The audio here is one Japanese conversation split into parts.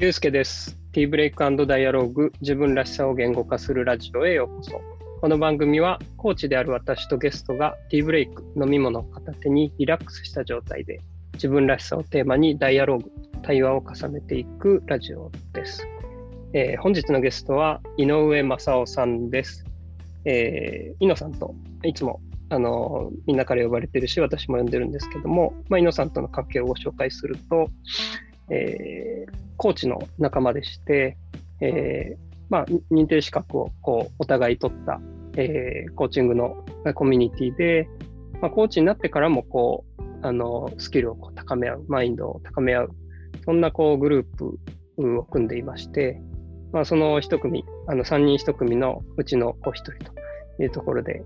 ゆうすけです。ティーブレイクダイアログ自分らしさを言語化するラジオへようこそ。この番組はコーチである私とゲストがティーブレイク飲み物を片手にリラックスした状態で自分らしさをテーマにダイアローグ、対話を重ねていくラジオです。えー本日のゲストは井上正夫さんです。えー、井野さんといつもあのみんなから呼ばれてるし私も呼んでるんですけども、まあ、井野さんとの関係をご紹介すると、えーコーチの仲間でして、えーまあ、認定資格をこうお互い取った、えーコーチングのコミュニティで、まあ、コーチになってからもこうあのスキルをこう高め合う、マインドを高め合う、そんなこうグループを組んでいまして、まあ、その一組、あの3人一組のうちのこう一人というところで、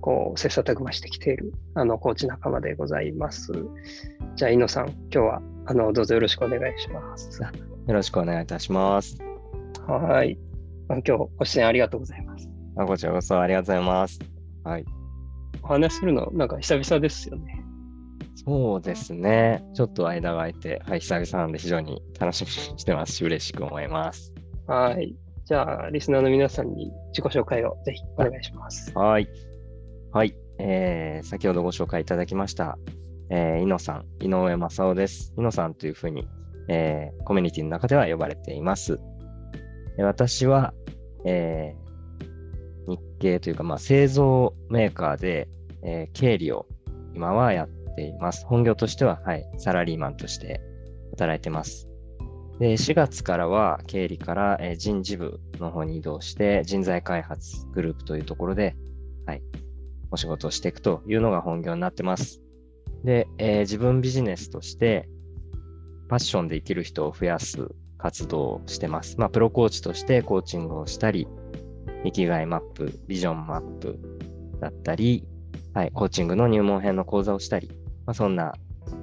こう切磋琢磨してきているあのコーチ仲間でございます。じゃあ、井野さん、今日はあのどうぞよろしくお願いします。よろしくお願いいたします。はい。あ今日ご出演ありがとうございます。あこちらこそありがとうございます。はい。お話しするの、なんか久々ですよね。そうですね。ちょっと間が空いて、はい、久々なんで非常に楽しみにしてますし、嬉しく思います。はい。じゃあ、リスナーの皆さんに自己紹介をぜひお願いします。はい。はい。えー、先ほどご紹介いただきました、えー、井野さん、井上正夫です。井野さんというふうに、えーコミュニティの中では呼ばれています。私は、えー日系というか、まあ、製造メーカーで、えー経理を今はやっています。本業としては、はい、サラリーマンとして働いてます。で、4月からは経理から、えー人事部の方に移動して、人材開発グループというところで、はい、お仕事をしていくというのが本業になってます。で、えー自分ビジネスとして、パッションで生きる人を増やす活動をしてます。まあ、プロコーチとしてコーチングをしたり、生きがいマップ、ビジョンマップだったり、はい、コーチングの入門編の講座をしたり、まあ、そんな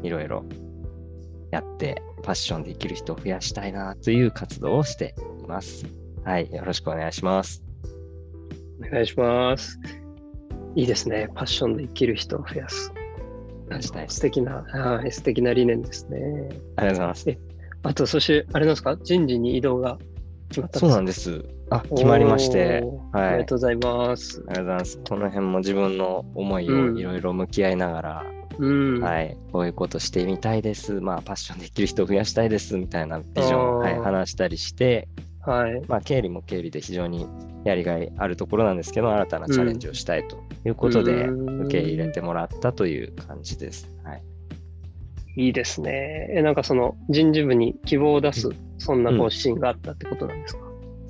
いろいろやって、パッションで生きる人を増やしたいなという活動をしています。はい、よろしくお願いします。お願いします。いいですね。パッションで生きる人を増やす。増やしたい素敵な、はい、素敵な理念ですね。ありがとうございます。あと、そして、あれなんですか？人事に移動が決まったそうなんでです。あ、決まりまして、はい。ありがとうございます。ありがとうございます。この辺も自分の思いうんをいろいろ向き合いながら、うん。はい、こういうことしてみたいです。まあ、パッションで生きる人を増やしたいですみたいなビジョンを、はい、話したりして、はい。まあ、経理も経理で非常にやりがいあるところなんですけど、新たなチャレンジをしたいということで、うん受け入れてもらったという感じです。はい。いいですね。え、なんかその人事部に希望を出す、そんな方針があったってことなんですか、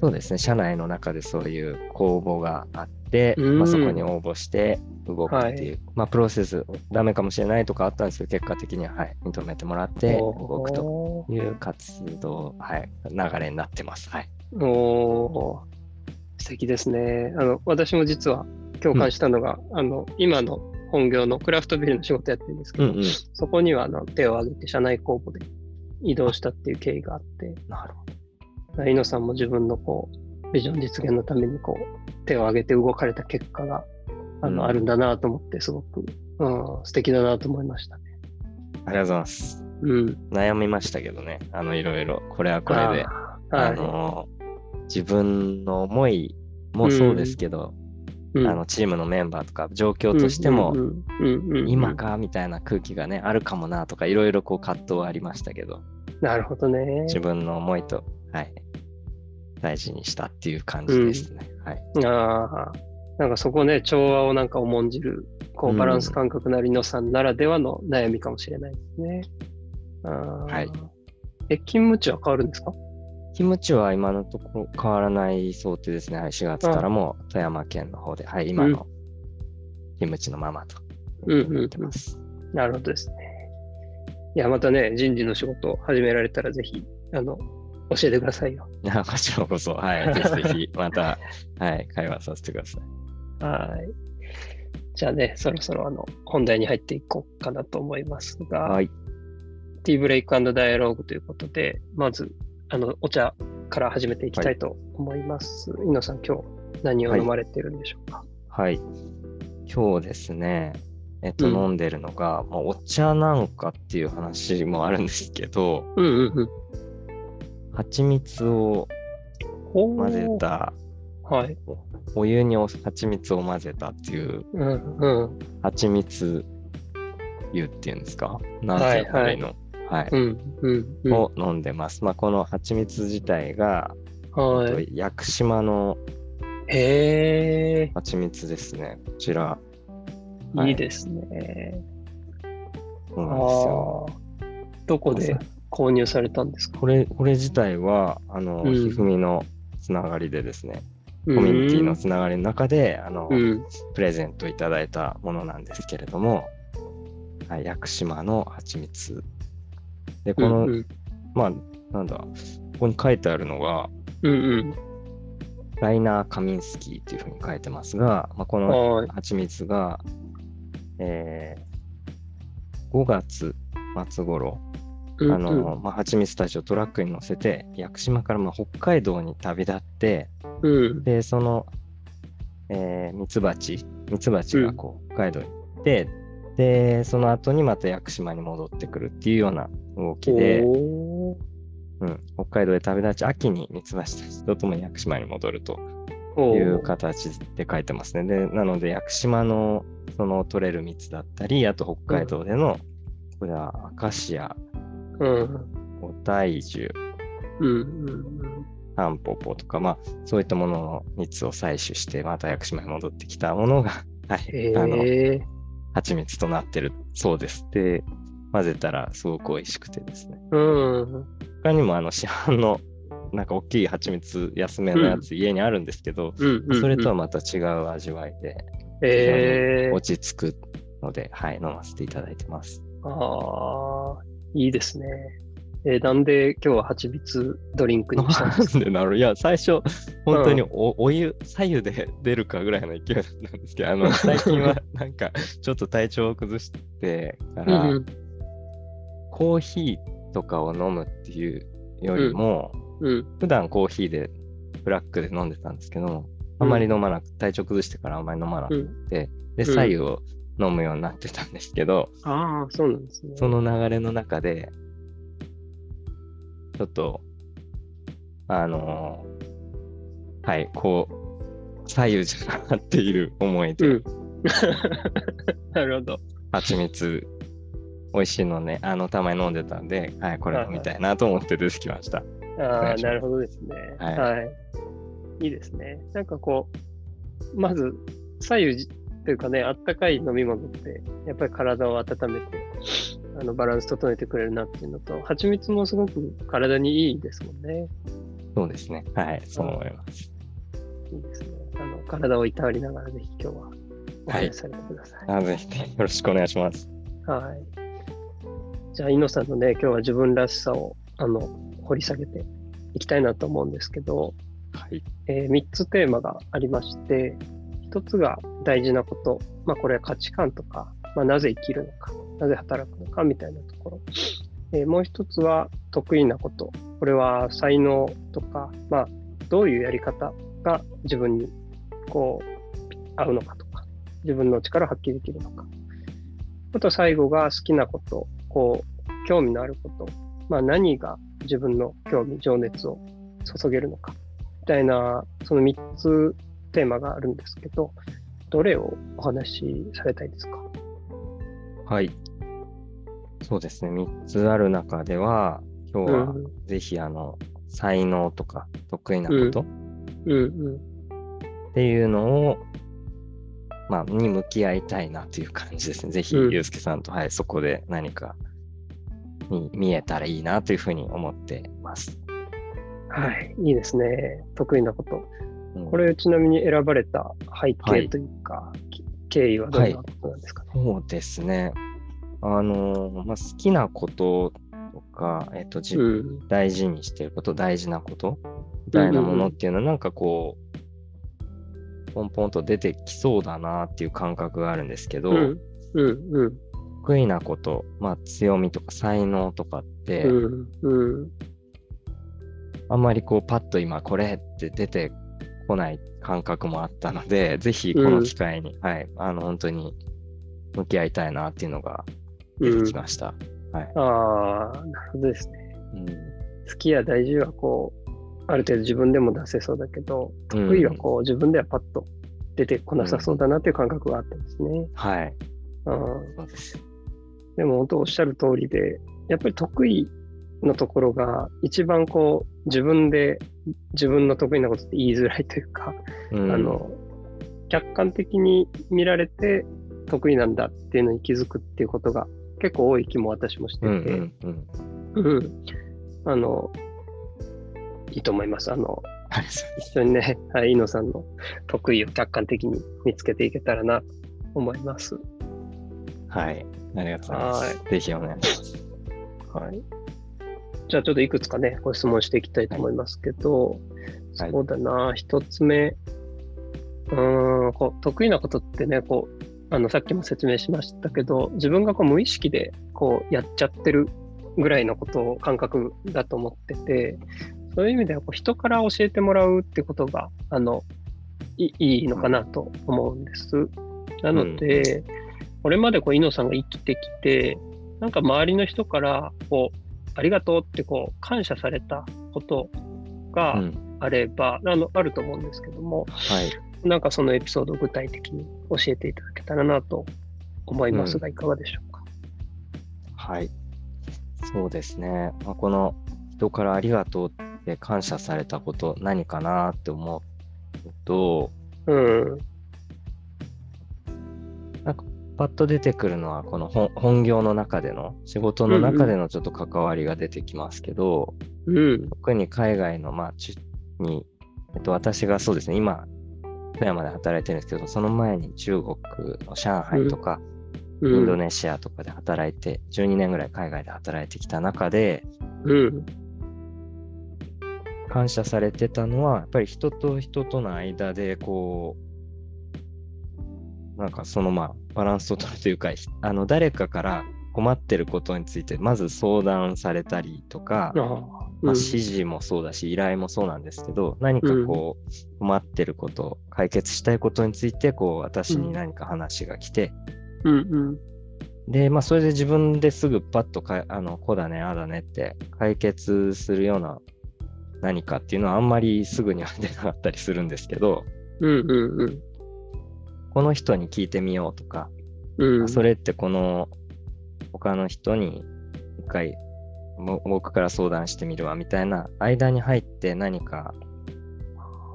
そうですね、社内の中でそういう公募があって、うんまあ、そこに応募して動くっていう、はまあ、プロセス、ダメかもしれないとかあったんですけど、結果的には、はい、認めてもらって動くという活動、はい、流れになってます。はい。おー素敵ですね。あの、私も実は共感したのが、あの、今の本業のクラフトビールの仕事やってるんですけど、うんうん。そこにはあの手を挙げて社内公募で移動したっていう経緯があって、なるほ井野さんも自分のこう、ビジョン実現のためにこう、手を挙げて動かれた結果が、あの、うんあるんだなと思って、すごく、うん、素敵だなと思いましたね。ど。ありがとうございます。うん。悩みましたけどね、あの、いろいろ、これはこれで、ああーはい。の、自分の思いもそうですけど、うんあの、チームのメンバーとか、状況としても、今かみたいな空気がね、あるかもなとか、いろいろこう葛藤はありましたけど、なるほどね。自分の思いと、はい、大事にしたっていう感じですね。はい。ああ、なんかそこね、調和をなんか重んじる、こううんバランス感覚なりのさんならではの悩みかもしれないですね。あーはい。え、勤務地は変わるんですか？キムチは今のところ変わらない想定ですね。はい、4月からも富山県の方で、はい、今のキムチのままとうんうんうんなってます。なるほどですね。いや、またね、人事の仕事を始められたらぜひ、あの、教えてくださいよ。いやこちらこそ、はい、ぜひぜひ、また、はい、会話させてください。はい。じゃあね、そろそろあの、本題に入っていこうかなと思いますが、はい。ティーブレイクダイアローグということで、まず、あの、お茶から始めていきたいと思います。井野さん、今日何を飲まれてるんでしょうか？はい。今日ですね、えっと、うん飲んでるのが、まあ、お茶なんかっていう話もあるんですけど、うんうんうん。蜂蜜を混ぜ。た、はい。お湯にお蜂蜜を混ぜたっていう、うんうん。蜂蜜湯っていうんですか？なんていうのはい。を飲んでます。まあ、この蜂蜜自体が、はえっと屋久島の蜂蜜ですね。こちら。はいいいですね。そうなんですよ。どこで？購入されたんですか？これ、これ自体は、あの、うんひふみのつながりでですね、コミュニティのつながりの中で、あの、うん。プレゼントいただいたものなんですけれども、はい、屋久島の蜂蜜。で、この、うんうんまあ、なんだ、ここに書いてあるのが、うんうん。ライナー・カミンスキーっていうふうに書いてますが、まあ、このはい。蜂蜜が、えー5月末頃、うんあの、まあ、蜂蜜たちをトラックに乗せて、屋久島からまあ北海道に旅立って、うん。で、その、えー、ミツバチ、ミツバチがこう、北海道に行って、で、その後にまた屋久島に戻ってくるっていうような動きで、うん、北海道で旅立ち、秋にミツバチたちと共に屋久島に戻るという形で書いてますね。で、なので、屋久島のその取れる蜜だったり、あと北海道での、これはアカシア、うん。オタンポポとか、まあ、そういったものの蜜を採取して、また屋久島に戻ってきたものが、はい、あの。蜂蜜となってるそうです。で、混ぜたらすごく美味しくてですね。うん。他にもあの市販のなんか大きい蜂蜜安めのやつ家にあるんですけど。それとはまた違う味わいでへえ。落ち着くので、はい、飲ませていただいてます。ああ、いいですね。えーなんで今日は蜂蜜ドリンクにしたんですか？いや、最初、本当にお,、お湯、左右で出るかぐらいの勢いだったんですけど、あの最近は。なんかちょっと体調を崩してから、うんコーヒーとかを飲むっていうよりも、うん。普段コーヒーでブラックで飲んでたんですけど、あんまり飲まなく体調崩してからあんまり飲まなくて、で、左右を飲むようになってたんですけど、ああ、そうなんですね。その流れの中で、ちょっと、あのーはい、こう、左右じゃなっている思いで、うん。なるほど。蜂蜜、美味しいのね、あの、たまに飲んでたんで、はい、これ飲みたいなと思って出てきました。ああ、なるほどですね。はいはい。いいですね。なんかこう、まず、左右というかね、あったかい飲み物って、やっぱり体を温めて、あのバランス整えてくれるなっていうのと、蜂蜜もすごく体にいいですもんね。そうですね。はい、そう思います。いいですね。あの体をいたわりながら、ぜひ今日はおはい話しされてください。あぜひね、よろしくお願いします。はい。じゃあ、イノさんのね、今日は自分らしさをあの掘り下げていきたいなと思うんですけど、はい。え3つテーマがありまして、1つが大事なこと、まあ、これは価値観とか、まあ、なぜ生きるのか、なぜ働くのかみたいなところ。えーもう1つは得意なこと、これは才能とか、まあ、どういうやり方が自分にこう合うのかとか、自分の力を発揮できるのか。あと最後が好きなこと、こう、興味のあること、まあ、何が自分の興味、情熱を注げるのか。みたいな、その3つテーマがあるんですけど、どれをお話しされたいですか？はい。そうですね。3つある中では、今日はうんぜひ、あの、才能とか得意なことうんうん。っていうのを、まあ、に向き合いたいなという感じですね。ぜひ、うんゆうすけさんと、はい、そこで何かに見えたらいいなというふうに思ってます。はい。いいですね。得意なこと。うんこれちなみに選ばれた背はい景というか、き経緯はどんなことなんですかね？そうですね。あの、まあ、好きなこととか、えっと、自分うん。大事にしていること、大事なことみたいなものっていうのは、なんかこう、ポンポンと出てきそうだなっていう感覚があるんですけど、うん。うん。うん。得意なこと、まあ強みとか才能とかって、うん。うん。あんまりこうパッと今これって出てこない感覚もあったので、ぜひこの機会に、はい、あの本当に向き合いたいなっていうのが出てきました。はい。ああ、なるほどですね。うん好きや大事はこう、ある程度自分でも出せそうだけど、得意はこう、自分ではパッと出てこなさそうだなっていう感覚があったんですね。はい。うんそうです。でも本当おっしゃる通りで、やっぱり得意のところが一番こう自分で自分の得意なことって言いづらいというか、うんあの客観的に見られて得意なんだっていうのに気づくっていうことが結構多い気も私もしてうんて、うんうん。うんあのいいと思います。あのはい。一緒にね、はい、井野さんの得意を客観的に見つけていけたらなと思います。はい。ありがとうございます。ぜひお願いします。はい。じゃあちょっといくつかね、ご質問していきたいと思いますけど、はい。そうだな、一つ目、うーん、こう得意なことってね、こう、あのさっきも説明しましたけど、自分がこう無意識でこうやっちゃってるぐらいのことを感覚だと思ってて、そういう意味ではこう人から教えてもらうってことが、あの、いいいのかなと思うんです。なので、これまでこう、井野さんが生きてきて、なんか周りの人から、こう、ありがとうってこう、感謝されたことがうん。あれば、あの、あると思うんですけども、はい。なんかそのエピソードを具体的に教えていただけたらなと思いますが、いかがでしょうか？はい。そうですね。まあ、この人からありがとうって感謝されたこと何かなって思うと、うん。パッと出てくるのはこの本本業の中での仕事の中でのちょっと関わりが出てきますけど、うん。特に海外の、まあ、ちに、えっと、私がそうですね、今、富山で働いてるんですけど、その前に中国の上海とか、うん。インドネシアとかで働いて、12年ぐらい海外で働いてきた中で、うん。感謝されてたのは、やっぱり人と人との間で、こう、なんかそのまあ、バランスを取るというか、ひあの誰かから困ってることについて、まず相談されたりとか、ああ。まあ、うん指示もそうだし、依頼もそうなんですけど、何かこう、困ってること、解決したいことについて、こう、私に何か話が来て、うんうん。で、まあ、それで自分ですぐパッとか、あの、こうだね、ああだねって解決するような何かっていうのはあんまりすぐには出なかったりするんですけど、うんうんうん。この人に聞いてみようとか、うん。それってこの他の人に一回も僕から相談してみるわみたいな間に入って何か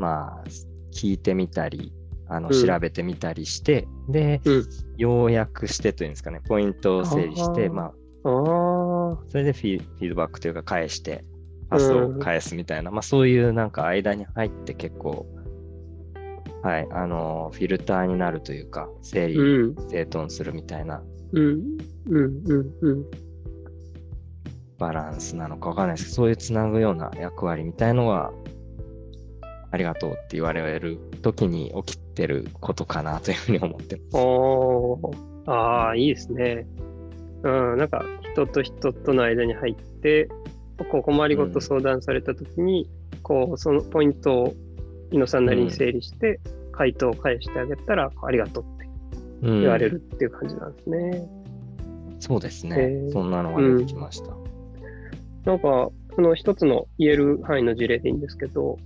まあ聞いてみたりあのうん調べてみたりして、で、うん要約してというんですかねポイントを整理してまあ。それでフィフィードバックというか返してパスを返すみたいな、まあそういうなんか間に入って結構はいあのフィルターになるというか整理うん。整頓するみたいなうん。うん。うん。うん。バランスなのかわかんないですけど、そういうつなぐような役割みたいのは、ありがとうって言われる時に起きてることかなというふうに思ってます。ああ、いいですね。うん、なんか人と人との間に入って、こう困りごと相談されたときに、こう、そのポイントを井野さんなりに整理して、回答を返してあげたら、ありがとうってうん。言われるっていう感じなんですね。そうですね、へー。そんなのが出てきました。なんか、その一つの言える範囲の事例でいいんですけど、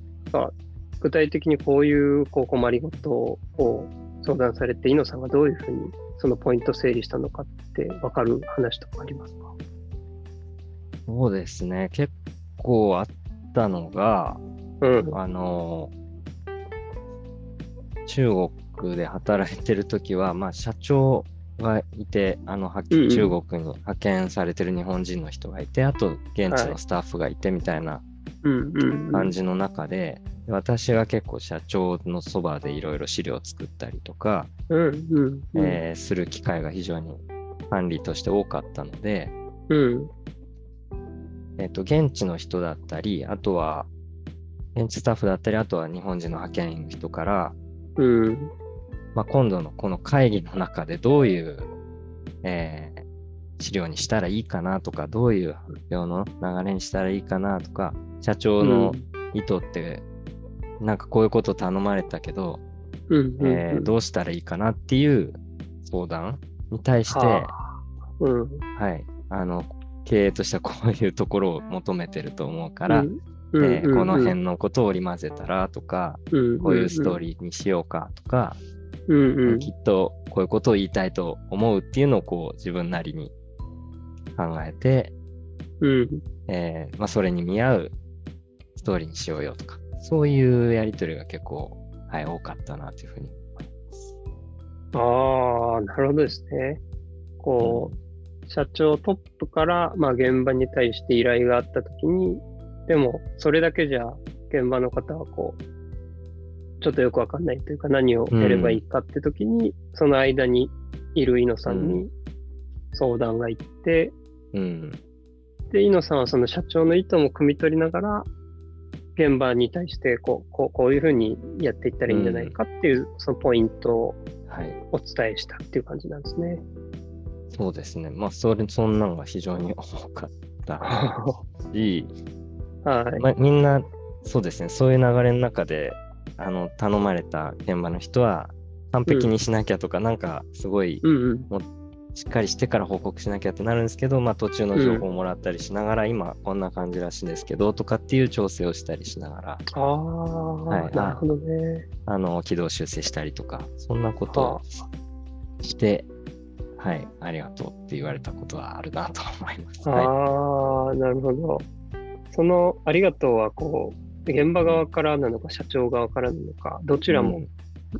具体的にこういうこう困りごとを相談されて、井野さんがどういうふうにそのポイントを整理したのかって分かる話とかありますか？そうですね、結構あったのが、うん。あの、中国で働いてる時は、まあ、社長がいて、あの、中国に派遣されてる日本人の人がいて、あと、現地のスタッフがいてみたいな。感じの中で、私が結構社長のそばでいろいろ資料を作ったりとか。えーする機会が非常に管理として多かったので、うん。えっと現地の人だったり、あとは現地スタッフだったり、あとは日本人の派遣員の人から、うん。まあ、今度のこの会議の中でどういう、えー資料にしたらいいかなとか、どういう発表の流れにしたらいいかなとか、社長の意図って、なんかこういうこと頼まれたけど、うんうん。えーどうしたらいいかなっていう相談に対して、はあうん。はい、あの、経営としてはこういうところを求めてると思うから、うんえーこのうん。辺のことを織り交ぜたらとか、うんこういうストーリーにしようかとか、うんうん。きっとこういうことを言いたいと思うっていうのをこう自分なりに考えて、うん。えーまあ、それに見合うストーリーにしようよとか、そういうやりとりが結構、はい、多かったなというふうに思います。ああ、なるほどですね。こう、社長トップから、まあ、現場に対して依頼があったときに、でも、それだけじゃ、現場の方はこう、ちょっとよくわかんないというか、何をやればいいかってときに、その間にいる井野さんに相談が行って、うん、で、井野さんはその社長の意図も汲み取りながら、現場に対してこう、こう、こういうふうにやっていったらいいんじゃないかっていう、そのポイントをはい、お伝えしたっていう感じなんですね。そうですね。まあ、それ、そんなのが非常に多かったし、はい。まあ、みんな、そうですね、そういう流れの中で、あの、頼まれた現場の人は、完璧にしなきゃとか、なんか、すごい、うんうん。しっかりしてから報告しなきゃってなるんですけど、まあ、途中の情報をもらったりしながら、今、こんな感じらしいんですけど、とかっていう調整をしたりしながら、ああ、はいなるほどね。あの、軌道修正したりとか、そんなことはをして、はい、ありがとうって言われたことはあるなと思います。はい。なるほど。そのありがとうは、こう、現場側からなのか、社長側からなのか、どちらもうん。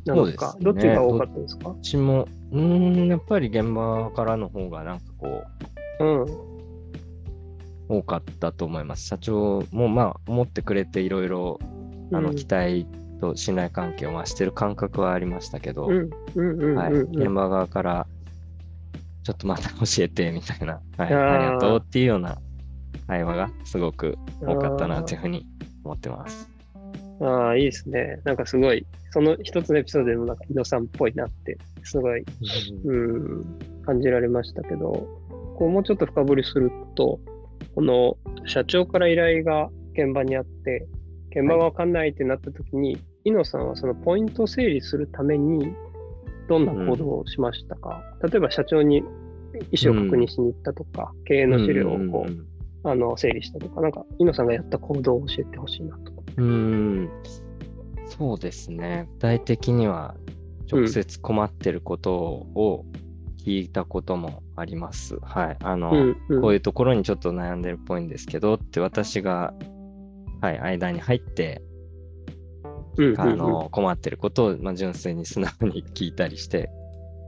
なのか、そうですね。どっちが多かったですか？うちも、うーん、やっぱり現場からの方がなんかこう、うん。多かったと思います。社長もまあ思ってくれていろいろあのうん。期待と信頼関係を増してる感覚はありましたけど。現場側からちょっとまた教えてみたいな、はい、ありがとうっていうような会話がすごく多かったなというふうに思ってます。ああ、いいですね。なんかすごい、その一つのエピソードでもなんか井野さんっぽいなって、すごい、うん、感じられましたけど、こうもうちょっと深掘りすると、この社長から依頼が現場にあって、現場がわかんないってなった時に、井野さんはそのポイントを整理するために、どんな行動をしましたか、例えば社長に意思を確認しに行ったとか、経営の資料をこう、うんうんうんあの整理したとか、なんか井野さんがやった行動を教えてほしいなと。うーん、そうですね。具体的には直接困ってることを聞いたこともあります。はい。あの、うんうんこういうところにちょっと悩んでるっぽいんですけどって私が、はい、間に入って、うんうんうんあの、困ってることを、まあ、純粋に素直に聞いたりして、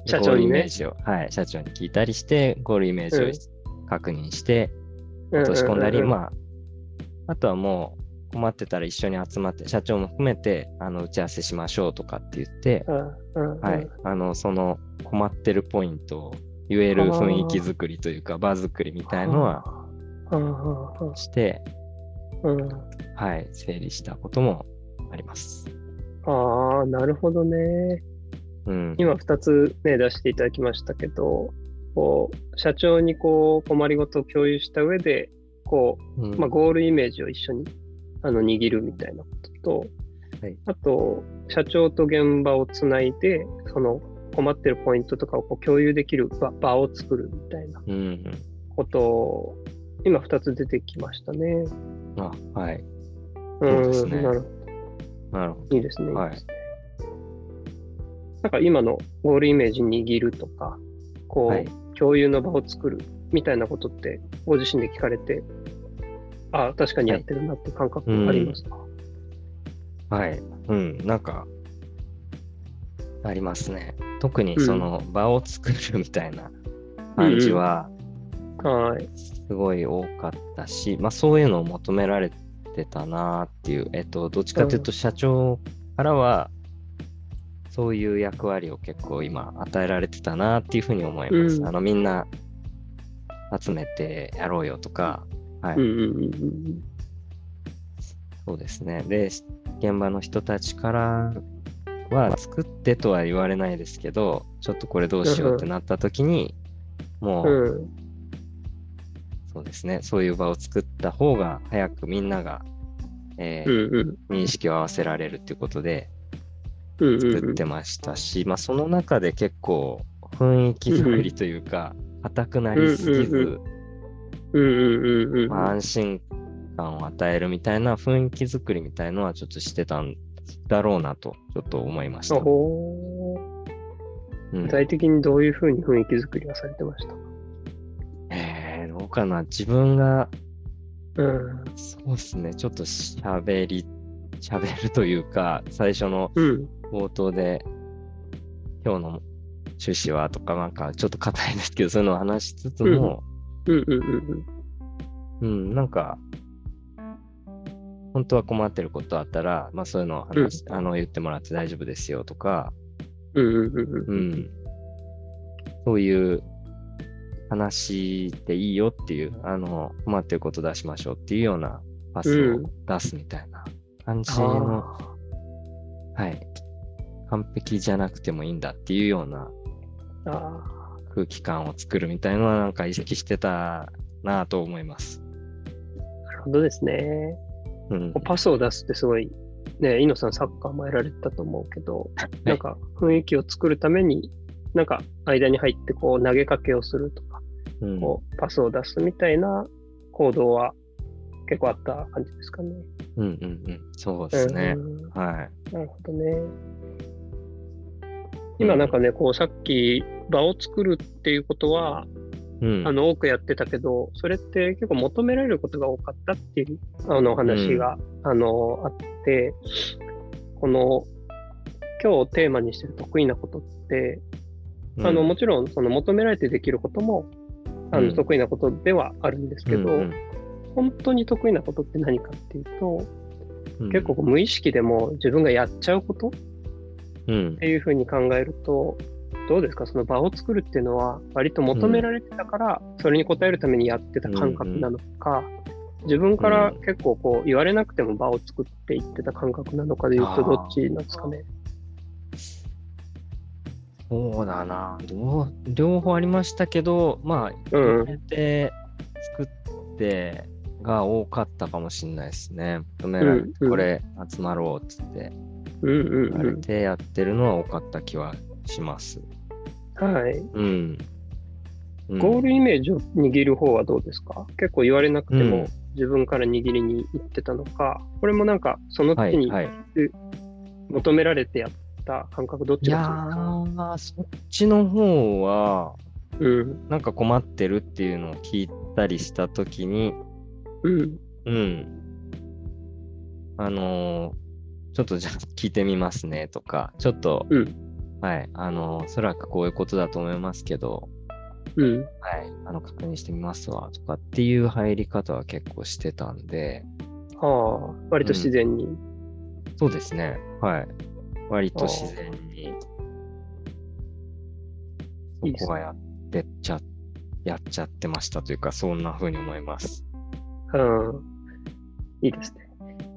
社長にねゴールイメージを、はい、社長に聞いたりして、ゴールイメージをうん確認して、落とし込んだり、まあ、あとはもう困ってたら一緒に集まって、社長も含めてあの打ち合わせしましょうとかって言って、はい、あのその困ってるポイントを言える雰囲気作りというか、場作りみたいのははして、はい、整理したこともあります。ああ、なるほどね。うん、今2つね、出していただきましたけど、こう社長にこう困りごとを共有した上で、こうん。う、まあ、ゴールイメージを一緒にあの握るみたいなことと、はい。あと、社長と現場をつないで、その困ってるポイントとかをこう共有できる場場を作るみたいなうん、ことを、今2つ出てきましたね。あはい、うそうですね。ん、なるなるほど。いいですね。はい。なんか今のゴールイメージ握るとか、こう、はい共有の場を作るみたいなことって、ご自身で聞かれて、ああ、確かにやってるなって感覚ありますか、はい、うん、なんか、ありますね。特にその場を作るみたいな感じは、はい。すごい多かったし、まあそういうのを求められてたなっていう、えっと、どっちかというと社長からは、そういう役割を結構今与えられてたなっていうふうに思います。うんあのみんな集めてやろうよとか、はい、うんうんうんうんそうですね。で、現場の人たちからは作ってとは言われないですけど、ちょっとこれどうしようってなった時に、もう、うん。そうですね、そういう場を作った方が早くみんなが、えうーんうん認識を合わせられるっていうことで作ってましたし、まあその中で結構雰囲気作りというか、硬くなりすぎず、うんうんうんうんうんうん。まあ、安心感を与えるみたいな雰囲気作りみたいのはちょっとしてたんだろうなと、ちょっと思いました。具体的にどういうふうに雰囲気作りはされてました？えー、どうかな。自分が、うん。そうですね、ちょっと喋り、喋るというか、最初のうん。冒頭で、今日の趣旨はとか、なんかちょっと硬いですけど、そういうのを話しつつも、うんうんうんうん、なんか、本当は困ってることあったら、まあそういうのを話し、あの言ってもらって大丈夫ですよとか、うん。うんうんうんううん。ん、そういう話でいいよっていう、あの、困ってること出しましょうっていうようなパスをうん出すみたいな感じの、あはい、完璧じゃなくてもいいんだっていうような空気感を作るみたいなのはなんか意識してたなと思います。ー、なるほどですね。うん、パスを出すってすごい、ね、イノさんサッカーもやられてたと思うけど、なんか雰囲気を作るために、なんか間に入ってこう投げかけをするとか、うんこうパスを出すみたいな行動は結構あった感じですかね。うんうんうん、そうですね。うん。はい。なるほどね。今なんかね、こうさっき場を作るっていうことは、うん、あの多くやってたけど、それって結構求められることが多かったっていうあの話が、あのあって、この今日テーマにしてる得意なことって、うん。あのもちろんその求められてできることもあうん。の得意なことではあるんですけど、うん本当に得意なことって何かっていうと、うん。結構無意識でも自分がやっちゃうことっうん。ていうふうに考えると、どうですか？その場を作るっていうのは割と求められてたから、それに応えるためにやってた感覚なのか、自分から結構こう言われなくても場を作っていってた感覚なのかでいうとどっちなんですかね？そうだな。両方ありましたけど、まあ、うん。決めて作ってが多かったかもしれないですね。求められて、うんうんこれ集まろうっつってうんうん言われてやってるのは多かった気はします。うん。はい。うん。うんゴールイメージを握る方はどうですか？結構言われなくてうんも自分から握りに行ってたのか、これもなんかそのはい、時にはい。求められてやった感覚どっちが強いですか？ー、そっちの方は、うん。なんか困ってるっていうのを聞いたりしたときに、うん。うん。あのーちょっとじゃあ聞いてみますねとか、ちょっと、うんはい、あのーおそらくこういうことだと思いますけど、うん。はい、あの、確認してみますわとかっていう入り方は結構してたんで、はあ、割と自然に。そうですね、はい。割と自然に、そこはやってっちゃ、やっちゃってましたというか、そんな風に思います。うん。いいですね。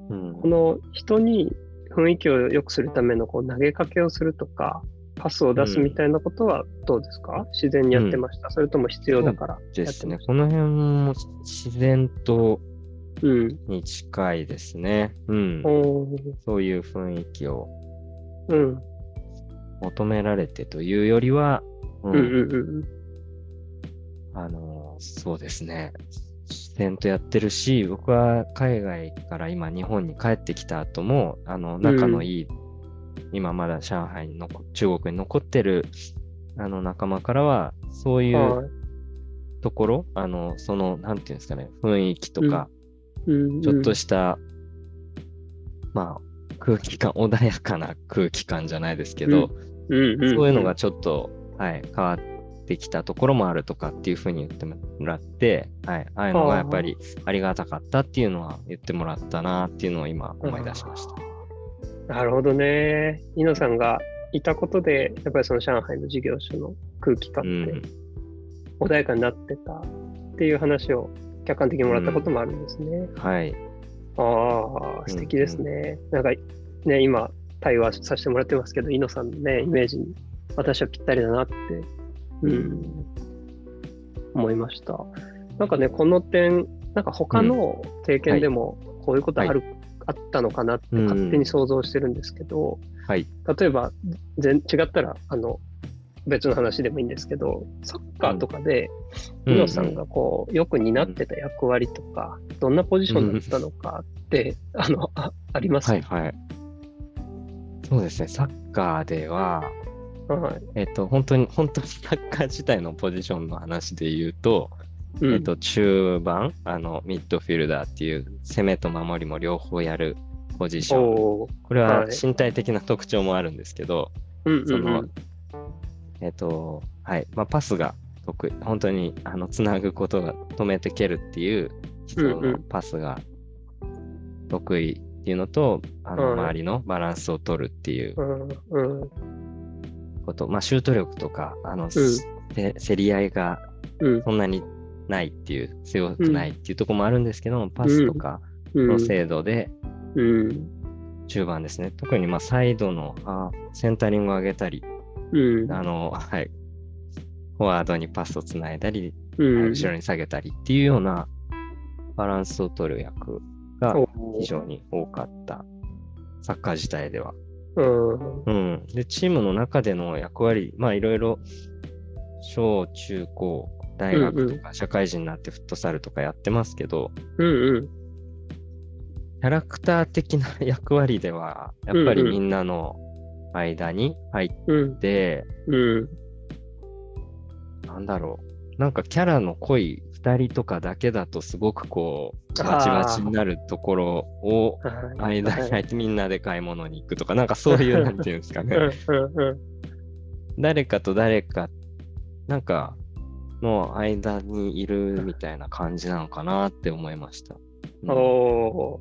うんこの人に雰囲気を良くするためのこう投げかけをするとか、パスを出すみたいなことはどうですか、自然にやってました、それとも必要だからやですね。この辺も自然と。に近いですね。うん。そういう雰囲気をうん。求められてというよりは、ううんうんうんあの、そうですね。自然とやってるし、僕は海外から今日本に帰ってきた後も、あの、仲のいい、今まだ上海に残、中国に残ってる、あの仲間からは、そういはうところ、あの、その、なんていうんですかね、雰囲気とか、い。うん。ちょっとした、まあ、空気感、穏やかな空気感じゃないですけど、うん。うん。そういうのがちょっと、はい、変わってきたところもあるとかっていうふうに言ってもらって、はい、ああいうのがやっぱりありがたかったっていうのは言ってもらったなっていうのを今思い出しました。なるほどね。イノさんがいたことで、やっぱりその上海の事業所の空気感うんって穏やかになってたっていう話を客観的にもらったこともあるんですね。はい。ああ、素敵ですね。なんかね、今、対話させてもらってますけど、イノさんのね、イメージに私はぴったりだなって、うん、思いました。なんかね、この点、なんか他の経験でもこういうことある、あったのかなって勝手に想像してるんですけど、はい。例えば全違ったらあの別の話でもいいんですけど、サッカーとかで、うん。イノさんがこう、よく担ってた役割とか、どんなポジションだったのかって、あの、あありますはいはい。そうですね、サッカーでは、はい。えっと、本当に、本当にサッカー自体のポジションの話で言うと、うん。えっと、中盤、あの、ミッドフィルダーっていう、攻めと守りも両方やるポジション。これははい。身体的な特徴もあるんですけど、うんうんそうの、えっと、はい、まあ、パスが得意、本当に、あの、つなぐことが止めて蹴るっていう人のうん。うんパスが得意っていうのと、あの、はい。周りのバランスを取るっていう。うんうんこと、まあ、シュート力とか、あの、せ競り合いがうん。そんなにないっていう、強くないっていうところもあるんですけども、パスとかうん。の精度で、うん。中盤ですね。特にまあサイドのあセンタリングを上げたり、うん。あの、はい、フォワードにパスをつないだり、うん。後ろに下げたりっていうようなバランスを取る役が非常に多かった。サッカー自体では。うん。うん。で、チームの中での役割、まあいろいろ、小中高、大学とか社会人になってフットサルとかやってますけど、うんうん。キャラクター的な役割では、やっぱりみんなの間に入っうん。て、うん。なんだろう。なんかキャラの濃い2人とかだけだとすごくこう、バチバチになるところをはい。間に入ってみんなで買い物に行くとか、なんかそういう、なんていうんですかね。うんうんうん。誰かと誰か、なんか、の間にいるみたいな感じなのかなって思いました。うん。お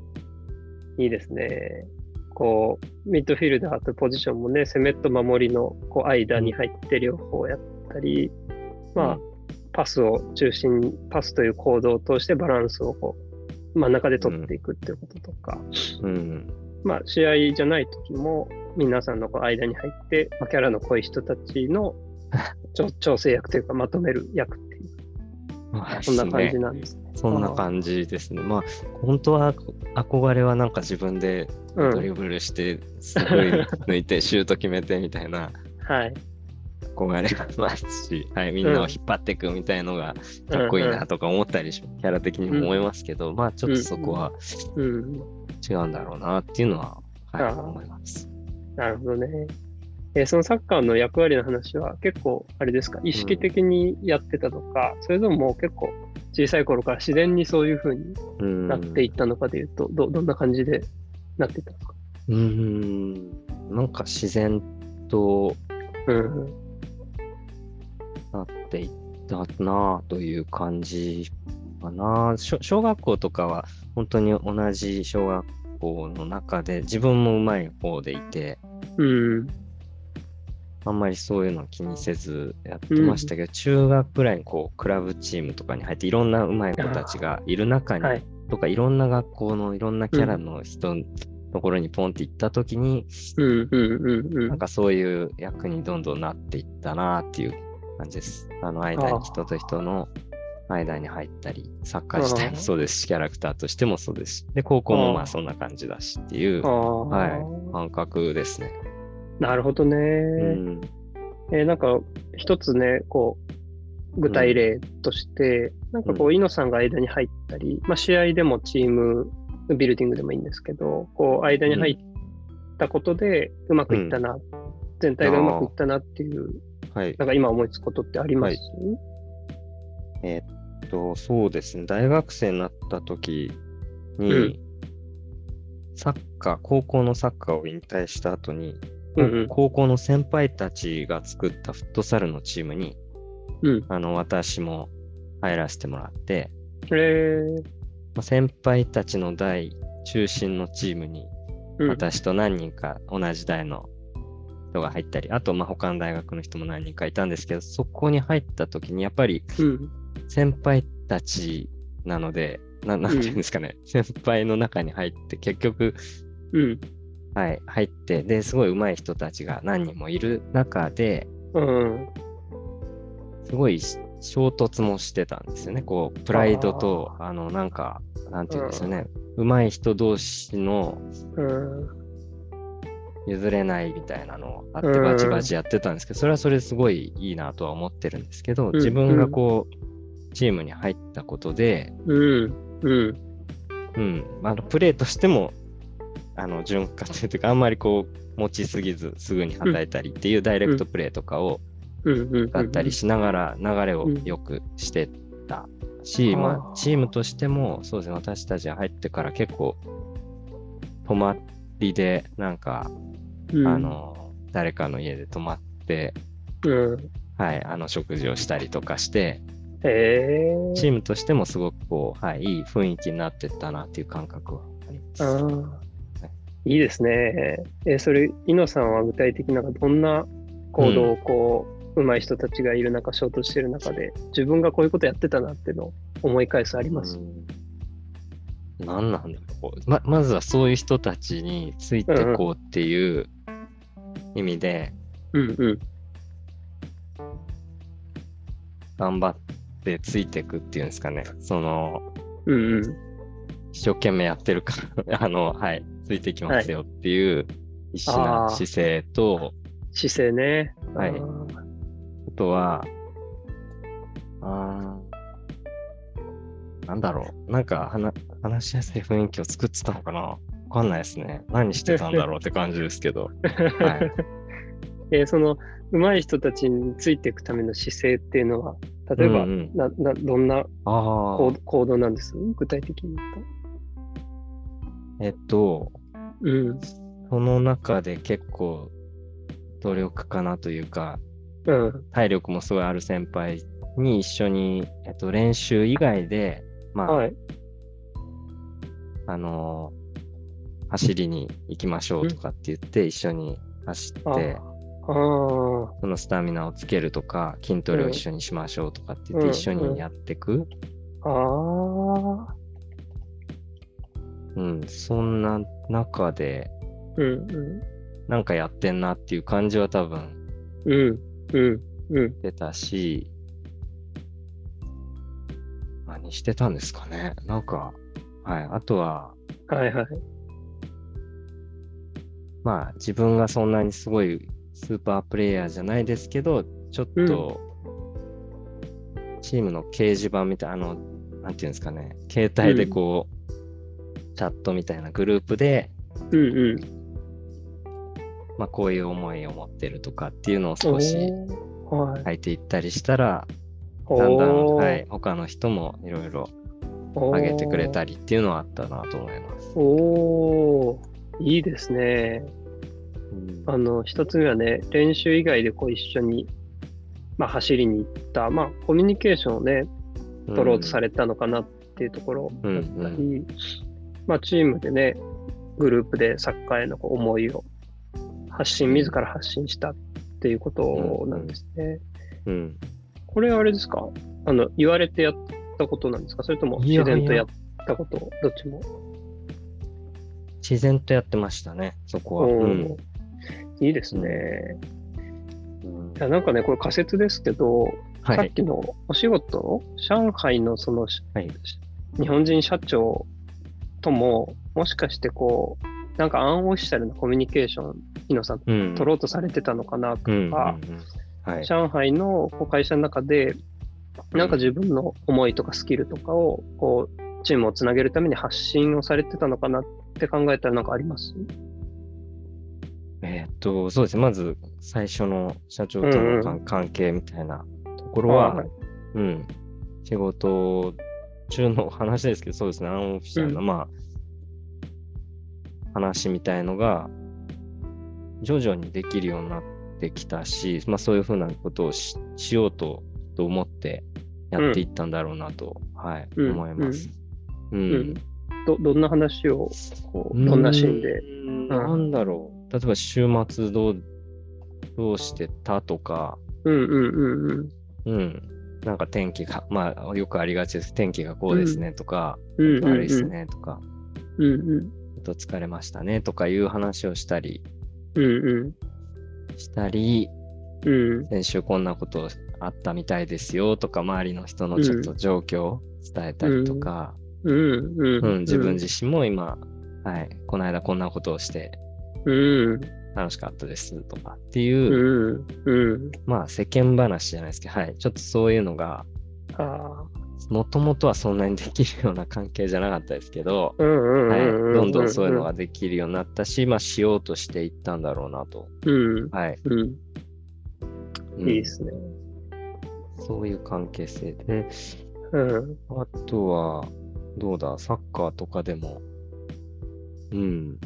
ーいいですね。こう、ミッドフィルダーとポジションもね、攻めと守りのこう間に入って両方やったり、まあ、パスを中心に、パスという行動を通してバランスをこう真ん中で取っていくっていうこととか、うん。まあ、試合じゃない時も、皆さんのこう間に入って、まあ、キャラの濃い人たちの 調調整役というか、まとめる役っていう、まあそんな感じねなんですね。そんな感じですね。まあ、本当は憧れはなんか自分でうんドリブルして、すごい抜いてシュート決めてみたいな はい。憧れますし、はい、みんなを引っ張っていくみたいのがかっこいいなとか思ったりし、キャラ的にも思いますけど、まあちょっとそこはうん。違うんだろうなっていうのは、はい、思います。なるほどね。えーそのサッカーの役割の話は結構、あれですか、意識的にやってたとか、それとももう結構小さい頃から自然にそういう風にうんなっていったのかでいうと、どどんな感じでなってたんですか？うーん、なんか自然とうん。なっていったなという感じかな。小小学校とかは本当に同じ小学校の中で自分もうまい方でいて、うん。あんまりそういうの気にせずやってましたけど、中学くらいにこうクラブチームとかに入っていろんなうまい子たちがいる中に、はい。とかいろんな学校のいろんなキャラの人のところにポンって行った時に、うんうんうんうん。なんかそういう役にどんどんなっていったなっていう感じです。あの間に人と人の間に入ったり、サッカー自体もそうですし、キャラクターとしてもそうですし、で、高校もまあそんな感じだしっていうはい感覚ですね。なるほどね。うん。えーなんか、一つね、こう、具体例として、なんかこうう、イノさんが間に入ったり、まあ、試合でもチームビルディングでもいいんですけど、こう、間に入ったことでうまくいったな、全体がうまくいったなっていう、はい。なんか今思いつくことってあります、えーっと、そうですね。大学生になった時に、うんサッカー、高校のサッカーを引退した後に、うんうん高校の先輩たちが作ったフットサルのチームに、うん。あの、私も入らせてもらって、えー、まあ先輩たちの代中心のチームに、うん。私と何人か同じ代の人が入ったり、あと、まあ、他の大学の人も何人かいたんですけど、そこに入った時に、やっぱりうん。先輩たちなので、ななんていうんですかね、先輩の中に入って、結局、うん。はい、入って、で、すごい上手い人たちが何人もいる中で、うん。すごいし衝突もしてたんですよね。こう、プライドと、あの、なんか、なんていうんですよね、上手い人同士の、うん。譲れないみたいなのをあってバチバチやってたんですけど、それはそれですごいいいなとは思ってるんですけど、自分がこう、チームに入ったことで、うん、あのプレーとしても、あの潤滑というか、あんまりこう、持ちすぎずすぐにはたいたりっていうダイレクトプレーとかを使ったりしながら流れを良くしてたし、まあ、チームとしてもそうですね、私たちが入ってから結構、泊まりで、なんか、うん、あの、誰かの家で泊まって、うん、はい、あの、食事をしたりとかして、えー、チームとしてもすごくこう、はい、いい雰囲気になってったなっていう感覚はあります。あいいですね。えー、それ、イノさんは具体的などんな行動をこう、うん、上手い人たちがいる中、ショートしてる中で、自分がこういうことやってたなっていうのを思い返すあります？何なんだろうま。まずはそういう人たちについてこうっていう意味で、うんうん、頑張ってついていくっていうんですかね。その、うんうん、一生懸命やってるから、あの、はい、ついてきますよっていう必死な姿勢と、姿勢ね。はい。あとは、あなんだろう。なんか話話しやすい雰囲気を作ってたのかなわかんないですね。何してたんだろうって感じですけど。はい、えー、その上手い人たちについていくための姿勢っていうのは、例えば、うんうん、ななどんな行動なんです？具体的に言うと。えっと、うん、その中で結構努力かなというか、うん、体力もすごいある先輩に一緒に、えっと、練習以外で、まあ、はい、あのー、走りに行きましょうとかって言って一緒に走って、そのスタミナをつけるとか、筋トレを一緒にしましょうとかって言って一緒にやっていく。ああ。うん、そんな中で、うんうん、なんかやってんなっていう感じは多分、うん、うん、うん。出たし、何してたんですかね。なんか、はい、あとは、はいはい。まあ、自分がそんなにすごいスーパープレイヤーじゃないですけど、ちょっと、チームの掲示板みたいな、あの、なんていうんですかね、携帯でこう、チャットみたいなグループで、うんうん。まあ、こういう思いを持ってるとかっていうのを少し書い。ていったりしたら、だんだん、はい、他の人もいろいろ上げてくれたりっていうのはあったなと思います。おー、いいですね。うん、あの、一つ目はね、練習以外でこう一緒に、まあ、走りに行った、まあ、コミュニケーションをね、取ろうとされたのかなっていうところだったり、うんうん、まあ、チームでね、グループでサッカーへの思いを発信、自ら発信したっていうことなんですね。うん、うん、これはあれですか？あの、言われてやったことなんですか？それとも自然とやったこと？どっちも？自然とやってましたね、そこは。うん、いいですね。うん、いやなんかね、これ仮説ですけど、はい、さっきのお仕事、上海のその、はい、日本人社長とも、もしかしてこう、なんかアンオフィシャルなコミュニケーション、日野さん、取ろうとされてたのかなとか、上海の会社の中で、なんか自分の思いとかスキルとかを、こう、チームをつなげるために発信をされてたのかなって考えたらなんかあります？えっと、そうですね。まず最初の社長との、うん、関係みたいなところは、はい、うん、仕事中の話ですけど、そうですね、アンオフィシャルな、うん、まあ、話みたいのが、徐々にできるようになってきたし、まあ、そういうふうなことをしようとと思ってやっていったんだろうなと、うん、はい、うん、思います。うん。どどんな話をこう、どんなシーンで？なんだろう。例えば週末どうどうしてたとか、うんうんうんうん。うん。なんか天気が、まあよくありがちです。天気がこうですねとか、うん、悪いですねとか、うんうん。と疲れましたねとかいう話をしたり、うんうん。したり、うん、先週こんなことあったみたいですよとか、周りの人のちょっと状況を伝えたりとか、うん、うん、自分自身も今、はい、この間こんなことをして、うん、楽しかったですとかっていう。まあ世間話じゃないですけど、はい、ちょっとそういうのが。もともとはそんなにできるような関係じゃなかったですけど。どんどんそういうのができるようになったし、まあしようとしていったんだろうなと。うん。はい。うん。うんいいですね。そういう関係性で、うん。あとは、どうだ、サッカーとかでも、うん、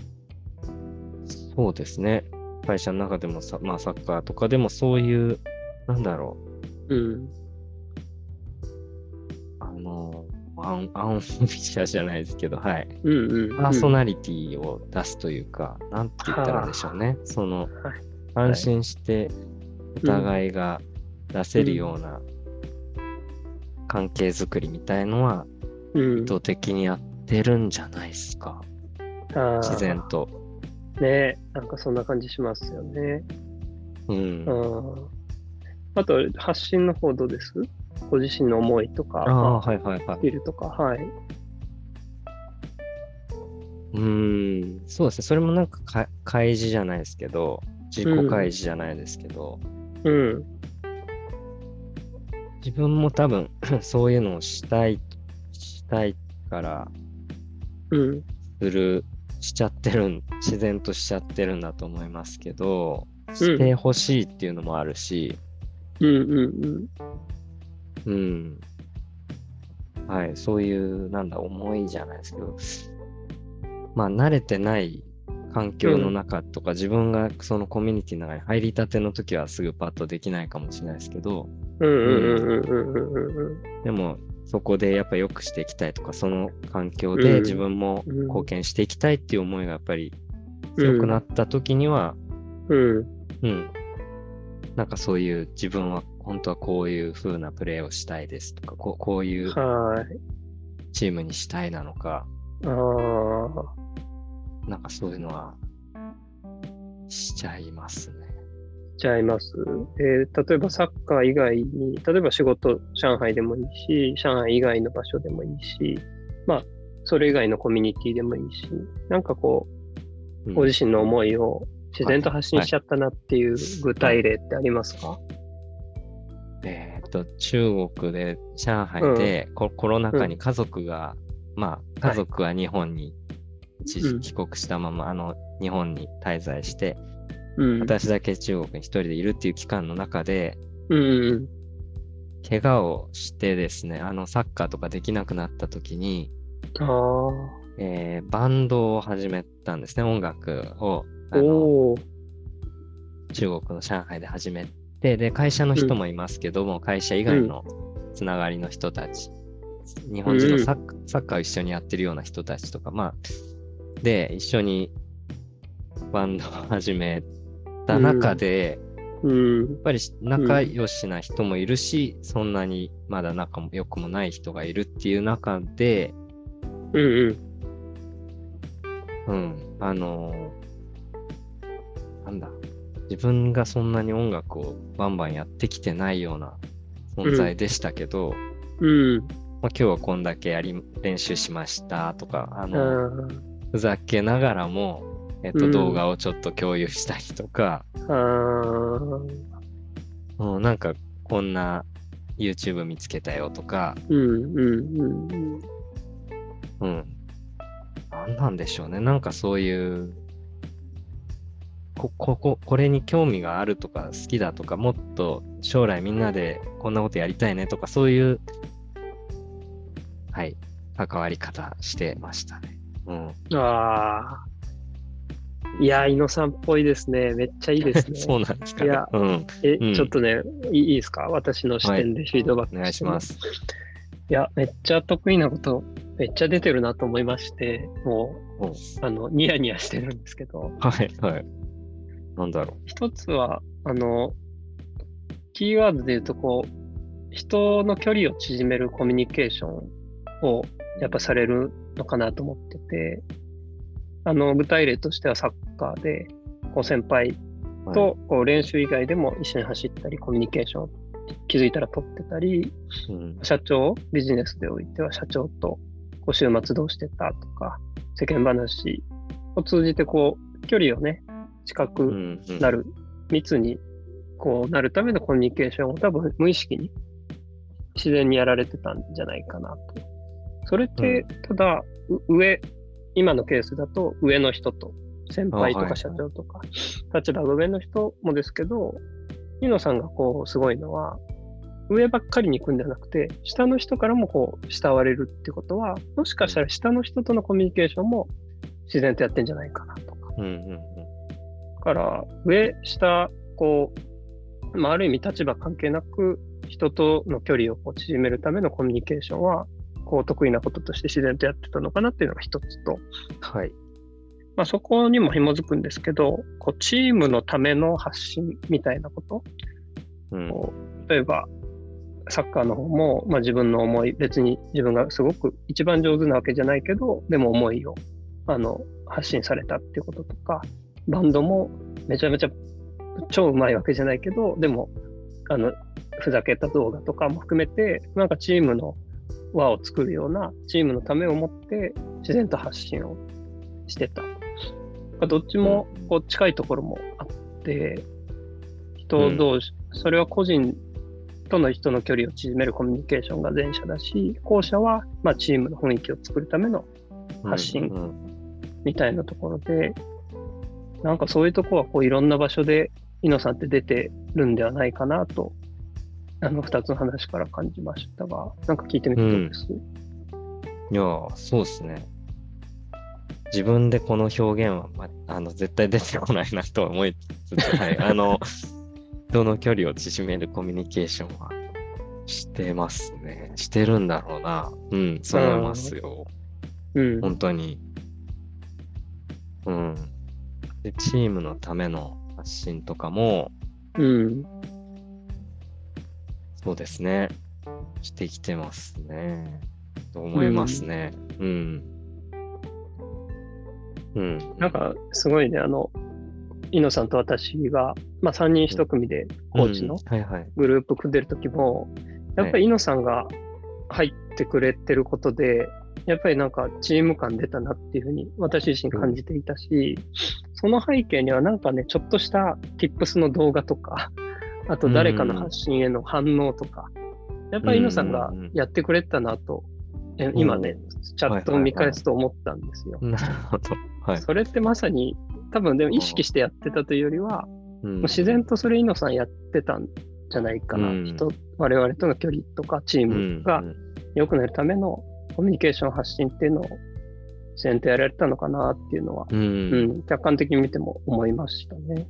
そうですね。会社の中でもさ、まあサッカーとかでもそういう、なんだろうん。う、あの、アン、アンフィシャじゃないですけど、はい。うんうん。パーソナリティを出すというか、なんて言ったらでしょうね。その、はい安心してお互いが出せるような関係づくりみたいのは、うん。意図的にやってるんじゃないですか。あー自然と。ねなんかそんな感じしますよね。うん。うん。あと、発信の方どうです？ご自身の思いとか、ああ、はいはいはいス。キルとか、はい。うん。そうですね。それもなんかか開示じゃないですけど、自己開示じゃないですけど、うん。自分も多分 そういうのをしたい、したいから、うん。する、しちゃってるん、自然としちゃってるんだと思いますけど、してほしいっていうのもあるし、うんうんうん。うん。はい、そういう、なんだ、思いじゃないですけど、まあ、慣れてない環境の中とか、自分がそのコミュニティの中に入りたての時はすぐパッとできないかもしれないですけど、うんうんうんうんうんうんうん。でも、そこでやっぱ良くしていきたいとか、その環境うんで自分も貢献していきたいっていう思いがやっぱり強くなった時には、うん。うん。なんかそういう自分は本当はこういう風なプレーをしたいですとか、こうこういうはい。チームにしたいなのか、ああ。なんかそういうのはしちゃいますね。ちゃいます。えー例えばサッカー以外に、例えば仕事、上海でもいいし、上海以外の場所でもいいし、まあ、それ以外のコミュニティでもいいし、なんかこう、うん。ご自身の思いを自然と発信しちゃったなっていう具体例ってありますか、えーっと、中国で、上海で、ココロナ禍に家族が、まあ、家族は日本に一うん。時帰国したまま、あの、日本に滞在して、うん。私だけ中国に一人でいるっていう期間の中で、うんうん怪我をしてですね、あの、サッカーとかできなくなった時に、えーバンドを始めたんですね、音楽を。あ。あの。中国の上海で始めて、で、会社の人もいますけども、会社以外のつながりの人たち、日本人のサッ,、サッカーを一緒にやってるような人たちとか、まあ、で、一緒にバンドを始めた中で、うん。やっぱり仲良しな人もいるし、そんなにまだ仲も良くもない人がいるっていう中で、うんうん。うん、あのーなんだ、自分がそんなに音楽をバンバンやってきてないような存在でしたけど、うん。まあ、今日はこんだけやり練習しましたとか、ああの、ーふざけながらも、えっと、うん動画をちょっと共有したりとか。うん、なんかこんな YouTube 見つけたよとか、うんうんうんうん。うん。なんなんでしょうね。なんかそういう、こ、ここ、これに興味があるとか好きだとか、もっと将来みんなでこんなことやりたいねとか、そういう、はい、関わり方してましたね。うん。ああ。いや、井野さんっぽいですね。めっちゃいいですね。そうなんですか、いやうん。え、うんちょっとね、いいいいですか？私の視点でフィードバック、お願いしま。す。いや、めっちゃ得意なこと、めっちゃ出てるなと思いまして、もおう、あの、ニヤニヤしてるんですけど、はい、はい。なんだろ一つは、あの、キーワードで言うと、こう、人の距離を縮めるコミュニケーションをやっぱされるのかなと思ってて、あの、具体例としてはサッカーで、こう先輩う。とこう練習以外でも一緒に走ったり、コミュニケーションを気づいたら取ってたり、うん、社長、ビジネスでおいては社長とこう週末どうしてたとか、世間話を通じてこう距離をね、近くうんうんなる、密にこうなるためのコミュニケーションを多分無意識に自然にやられてたんじゃないかなと。それって、ただ、う上、今のケースだと上の人と、先輩とか社長とか、立場が上の人もですけど、ニノさんがこう、すごいのは、上ばっかりに行くんじゃなくて、下の人からもこう、慕われるってことは、もしかしたら下の人とのコミュニケーションも自然とやってんじゃないかなとか。うんうんだから、上、下、こう、まあ、ある意味立場関係なく、人との距離をこう縮めるためのコミュニケーションは、こう得意なこととして自然とやってたのかなっていうのが一つと、はい。まあ、そこにも紐づくんですけど、こうチームのための発信みたいなこと、うん例えばサッカーの方も、まあ、自分の思い、別に自分がすごく一番上手なわけじゃないけど、でも思いをあの発信されたっていうこととか、バンドもめちゃめちゃ超うまいわけじゃないけど、でも、あの、ふざけた動画とかも含めて、なんかチームの輪を作るような、チームのためを持って自然と発信をしてた。どっちもこう近いところもあって、人同士、それは個人との人の距離を縮めるコミュニケーションが前者だし、後者はまあチームの雰囲気を作るための発信うんうん。みたいなところで、なんかそういうとこはこういろんな場所でイノさんって出てるんではないかなと、あの二つの話から感じましたが、なんか聞いてみてどうです、いやー、そうですね。自分でこの表現は、ま、あの絶対出てこないなと思いつつ、はい、あの、人の距離を縮めるコミュニケーションはしてますね。してるんだろうな。うん、そう思いますよ。うん。本当に。うん。で、チームのための発信とかも、うん。そうですね。してきてますね。と思いますね。うん。うん。なんかすごいね、あの、イノさんと私が、まあ3人一組でコーチの。グループ組んでる時も、やっぱりイノさんが入ってくれてることで、やっぱりなんかチーム感出たなっていうふうに私自身感じていたし、その背景にはなんかね、ちょっとした tips の動画とか、あと誰かの発信への反応とか、やっぱりイノさんがやってくれてたなと、え今ね、チャットを見返すと思ったんですよ。なるほど。はい。それってまさに、多分でも意識してやってたというよりは、うん。もう自然とそれイノさんやってたんじゃないかな、うん。人我々との距離とかチームがうん良くなるためのコミュニケーション発信っていうのを自然とやられたのかなっていうのは、うん。うん客観的に見ても思いましたね。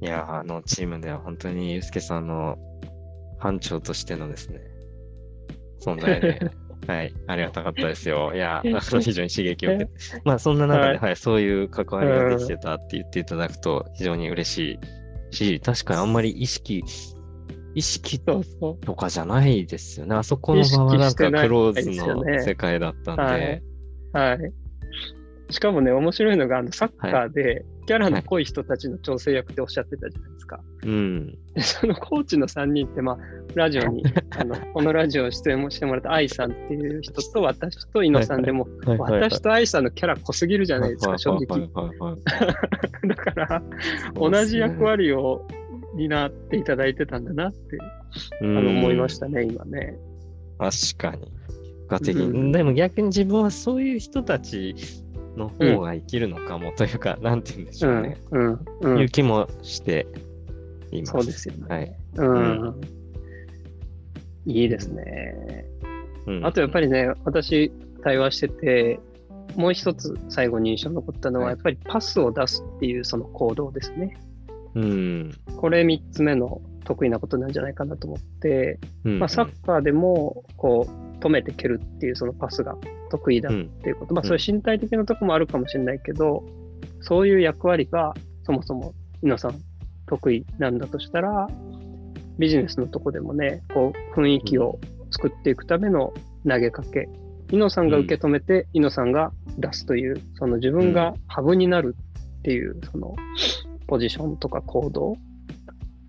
いやー、あのチームでは本当にユうスケさんの班長としてのですね、存在で、はい、ありがたかったですよ。いや非常に刺激を受けて、まあそんな中で、はいはい、そういう関わりができてたって言っていただくと非常に嬉しいし、確かにあんまり意識、意識。とかじゃないですよね。あそこの場はなんかクローズの世界だったんはでい、はい。しかもね、面白いのが、あのサッカーでキャラの濃い人たちの調整役っておっしゃってたじゃないか。うん。でそのコーチの3人って、まあ、ラジオに、あのこのラジオ出演もしてもらった愛さんっていう人と私と井野さんでも、はいはいはい私と愛さんのキャラ濃すぎるじゃないですか、正直。だから、同じ役割を担っていただいてたんだなってあうんの思いましたね、今ね。確かに。結果的に。うんでも逆に自分はそういう人たちの方が生きるのかもというか、なんて言うんでしうんょうね。、うん、うん。いう気もしてそうですよね。はい。うん。いいですね。うんあとやっぱりね、私、対話してて、もう一つ最後に印象に残ったのは、はいやっぱりパスを出すっていうその行動ですね。うん。これ3つ目の得意なことなんじゃないかなと思って、うんまあ、サッカーでもこう止めて蹴るっていうそのパスが得意だっていうこと、まあ、うんそういう身体的なとこもあるかもしれないけど、そういう役割がそもそも皆さん得意なんだとしたら、ビジネスのとこでもね、こう雰囲気を作っていくための投げかけ、イノさんが受け止めて、イノさんが出すという、その自分がハブになるっていう、そのポジションとか行動、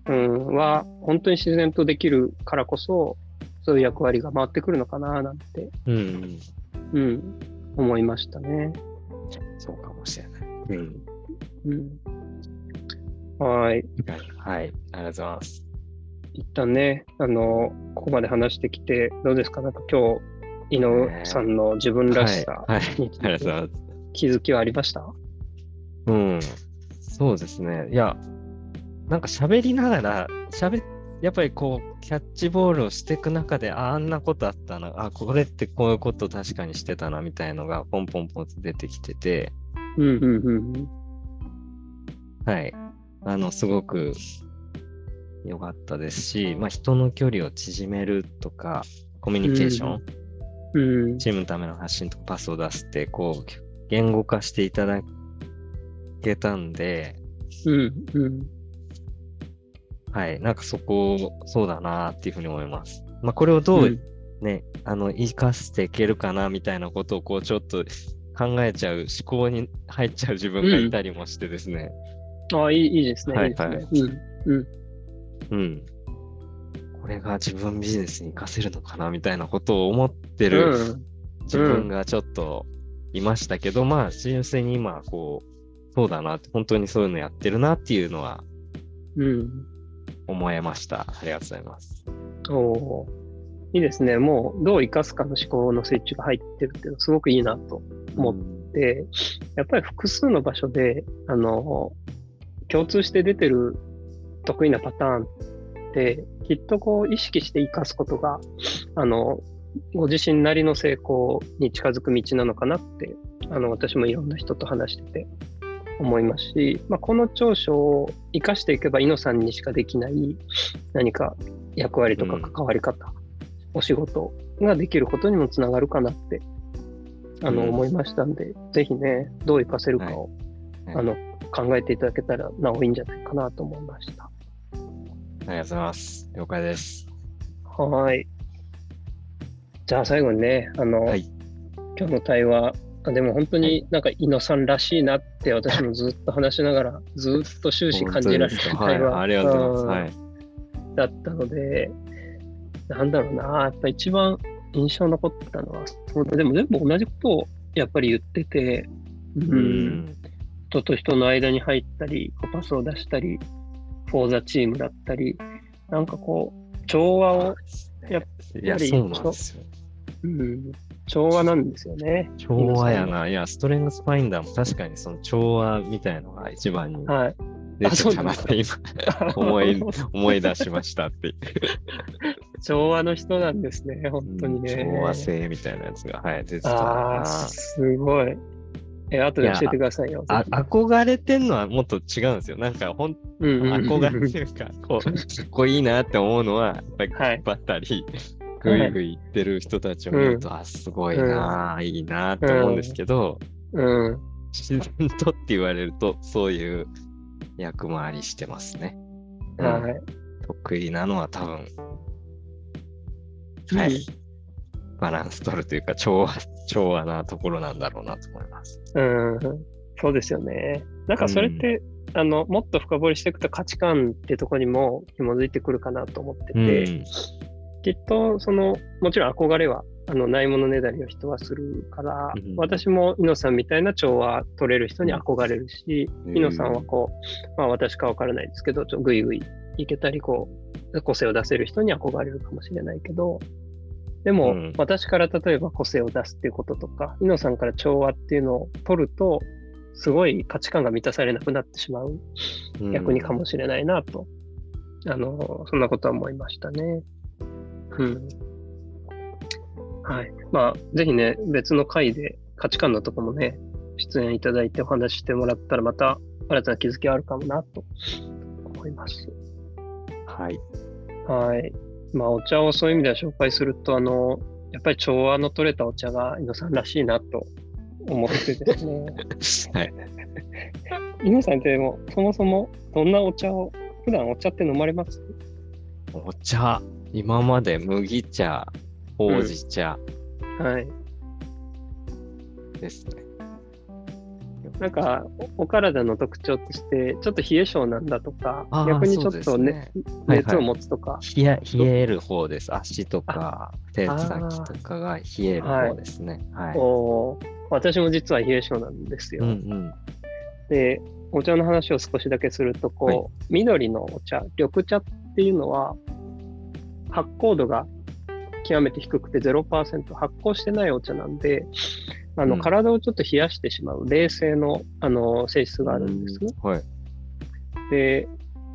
うん、は本当に自然とできるからこそ、そういう役割が回ってくるのかななんて、うん。うん、思いましたね。そうかもしれない。うん。うん、はい。はい。ありがとうございます。一旦ね、あの、ここまで話してきて、どうですか？なんか今日、井上さんの自分らしさはい。はい。気づきはありました？うん。そうですね。いや、なんか喋りながら、喋やっぱりこう、キャッチボールをしていく中で、ああんなことあったな、あ、これってこういうこと確かにしてたな、みたいのが、ポンポンポンと出てきてて、うんうんうんうん。はい。あの、すごく良かったですし、まあ、人の距離を縮めるとか、コミュニケーション、うん。チームのための発信とかパスを出すって、こう、言語化していただけたんで、うんうん。はい、なんかそこ、そうだなっていうふうに思います。まあ、これをどうね、あの、生かしていけるかなみたいなことを、こう、ちょっと考えちゃう、思考に入っちゃう自分がいたりもしてですね。ああ、いいいいですね。はいいいですねはいうんうん。うん。これが自分ビジネスに活かせるのかなみたいなことを思ってうるん自分がちょっといましたけど、まあ、純粋に今、こう、そうだなって、本当にそういうのやってるなっていうのはうん。思えました。ありがとうございます。おおーいいですね。もう、どう生かすかの思考のスイッチが入ってるっていうのはすごくいいなと思っうんて、やっぱり複数の場所で、あの、共通して出てる得意なパターンって、きっとこう意識して生かすことが、あの、ご自身なりの成功に近づく道なのかなって、あの、私もいろんな人と話してて思いますし、まあ、この長所を生かしていけば、猪野さんにしかできない何か役割とか関わり方、お仕事ができることにもつながるかなって、あの、うん。思いましたんで、ぜひね、どう活かせるかを、はい。あの、考えていただけたらなおいいんじゃないかなと思いました。ありがとうございます。了解です。はい。じゃあ最後にね、あの、はい。今日の対話、あでも本当になんか猪野さんらしいなって私もずっと話しながら、ずっと終始感じられる本当ですか？はい。対話、ありがとうございます。うんはい。だったので、なんだろうな、やっぱ一番印象に残ったのは、でも全部同じことをやっぱり言ってて、うん、うん。人と人の間に入ったり、こうパスを出したり、フォーザチームだったり、なんかこう、調和を、やっいや、ぱりそうなんですよ。うん、調和なんですよね。調和やな。いや、ストレングスファインダーも確かにその調和みたいのが一番にはい。出てたなって今 思い思い出しましたって。調和の人なんですね、本当にね。調和性みたいなやつが、はい、出てたああ、な。すごい。え、後で教えてくださいよ。あぜ憧れてんのはもっと違うんですよ。なんか、ほん、憧れっていうか、こう、かっこいいなって思うのは、やっぱりはい引っ張ったり、ぐいぐい言ってる人たちを見ると、あ、すごいな、いいなって思うんですけど、うん。自然とって言われると、そういう役回りしてますね。うんはい。得意なのは多分、はい、バランス取るというか、調和、調和なところなんだろうなと思います。うん。そうですよね。なんかそれって、あの、もっと深掘りしていくと価値観ってところにも紐づいてくるかなと思ってて、うんきっと、その、もちろん憧れは、あの、ないものねだりを人はするから、うん私も猪野さんみたいな調和取れる人に憧れるし、うん猪野さんはこう、まあ私かわからないですけど、ちょっとぐいぐいいけたり、こう、個性を出せる人に憧れるかもしれないけど、でも、うん私から例えば個性を出すっていうこととか、猪野さんから調和っていうのを取ると、すごい価値観が満たされなくなってしまう逆にかもしれないなと、あの、そんなことは思いましたね。うん。はい。まあ、ぜひね、別の回で価値観のとこもね、出演いただいてお話ししてもらったら、また新たな気づきがあるかもなと思います。はい。はい。まあ、お茶をそういう意味では紹介すると、あの、やっぱり調和の取れたお茶が猪野さんらしいなと思ってですね。はい。猪野さんってでも、そもそもどんなお茶を、普段お茶って飲まれます？お茶、今まで麦茶、ほうじ茶はい。ですね。なんか、おお体の特徴として、ちょっと冷え性なんだとか、逆にちょっと、ねねはいはい熱を持つとか、冷え冷える方です。足とか手先とかが冷える方ですね。はい。お私も実は冷え性なんですよ。うんうん。で、お茶の話を少しだけすると、こう、はい緑のお茶、緑茶っていうのは、発酵度が極めて低くて0%、発酵してないお茶なんで、あのうん体をちょっと冷やしてしまう冷静のあの性質があるんです。うんはい。で、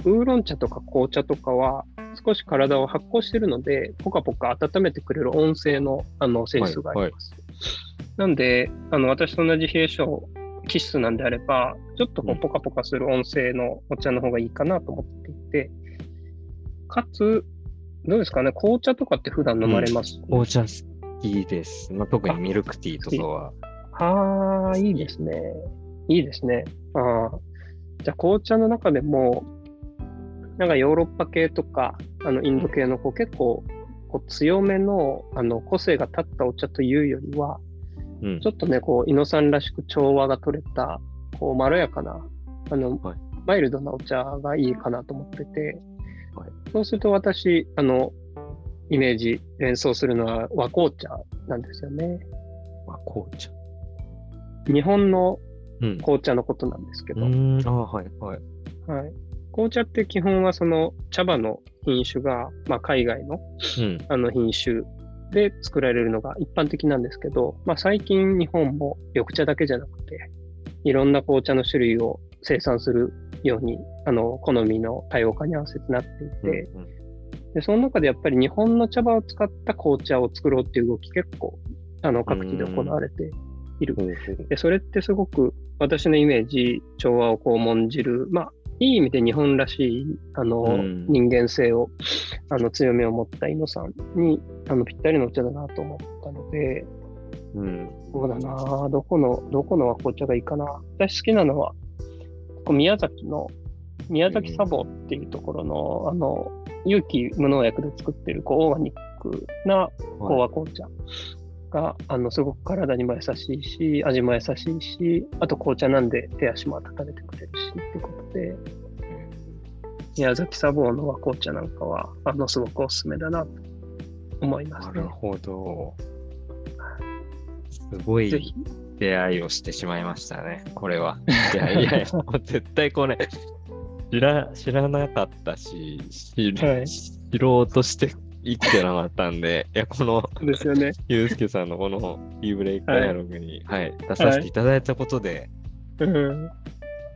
ウーロン茶とか紅茶とかは、少し体を発酵してるので、ポカポカ温めてくれる温性のあの性質があります。なんで、あの私と同じ冷え性気質なんであれば、ちょっとこううんポカポカする温性のお茶の方がいいかなと思っていて、かつ、どうですかね、紅茶とかって普段飲まれます、紅茶好きです。まあ、特にミルクティーとかは。ああ、いいですね。いいですね。ああ。じゃあ、紅茶の中でも、なんかヨーロッパ系とか、あのインド系のこう結構こう強めのあの個性が立ったお茶というよりは、うんちょっとね、こう、伊野さんらしく調和が取れた、こう、まろやかな、あの、はいマイルドなお茶がいいかなと思ってて、はいそうすると私、あの、イメージ、連想するのは和紅茶なんですよね。まあ、紅茶。日本のうん。紅茶のことなんですけうど、ーん、あはい、はい。はい、紅茶って基本はその茶葉の品種が、まあ、海外のうん。あの品種で作られるのが一般的なんですけど、まあ、最近日本も緑茶だけじゃなくて、いろんな紅茶の種類を生産するように、あの好みの多様化に合わせてなっていて、うんでその中でやっぱり日本の茶葉を使った紅茶を作ろうっていう動き結構あの各地で行われている。でそれってすごく私のイメージ、調和をこう重んじる、まあ、いい意味で日本らしいあの、人間性をあの強めを持った伊野さんにあのぴったりのお茶だなと思ったので、うん。そうだな、どこの、どこの和紅茶がいいかな。私好きなのは、ここ宮崎の宮崎茶房っていうところの、あの、有機無農薬で作ってるこうオーガニックなこう和紅茶が、あのすごく体にも優しいし、味も優しいし、あと紅茶なんで手足も温めてくれるしってことで、宮崎茶房の和紅茶なんかは、あのすごくおすすめだなと思いますね。なるほど。すごい。出会いをしてしまいましたね、これは。い やいやいや、もう絶対これ、知ら知らなかったし、知,、はい知ろうとして生きてなかったんで、いや、この、ですよね。ゆうすけさんのこの e ブレイクダイアログに、はい出させていただいたことで、うん。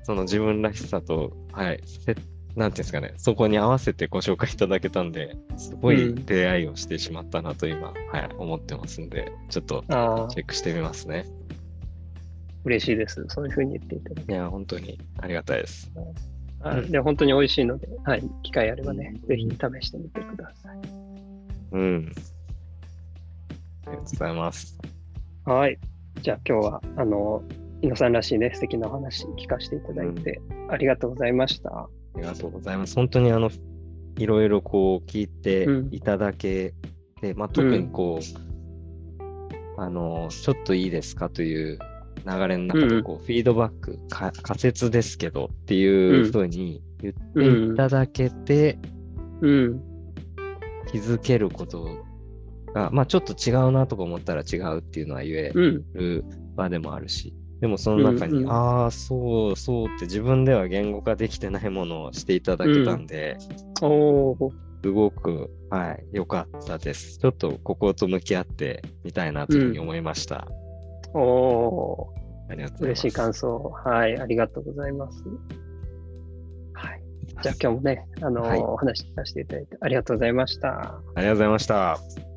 その自分らしさと、はい、せなんていうんですかね、そこに合わせてご紹介いただけたんで、すごいうん出会いをしてしまったなと今、はい、思ってますんで、ちょっとチェックしてみますね。嬉しいです。そういうふうに言っていただいて。いや、本当にありがたいです。はいで、本当に美味しいので、はい、機会あればね、うんぜひ試してみてください。うん。ありがとうございます。はい。じゃあ今日は、あの、伊野さんらしいね、素敵なお話聞かせていただいて、ありがとうございました。ありがとうございます。本当にあの、いろいろこう聞いてうんいただけて、まあ、特にこう、あの、ちょっといいですかという流れの中でこう、フィードバックか、仮説ですけどっていうふうに言っていただけて、うん。気づけることが、まあちょっと違うなとか思ったら違うっていうのは言えうん。る場でもあるし、でもその中に、うんうんああ、そうそうって自分では言語化できてないものをしていただけたんで、おー。すごく、はい、良かったです。ちょっとここと向き合ってみたいなというふうに思いました。おー。ありがとう。嬉しい感想。はい、ありがとうございます。はい。じゃあ今日もね、あの、はいお話しさせていただいてありがとうございました。ありがとうございました。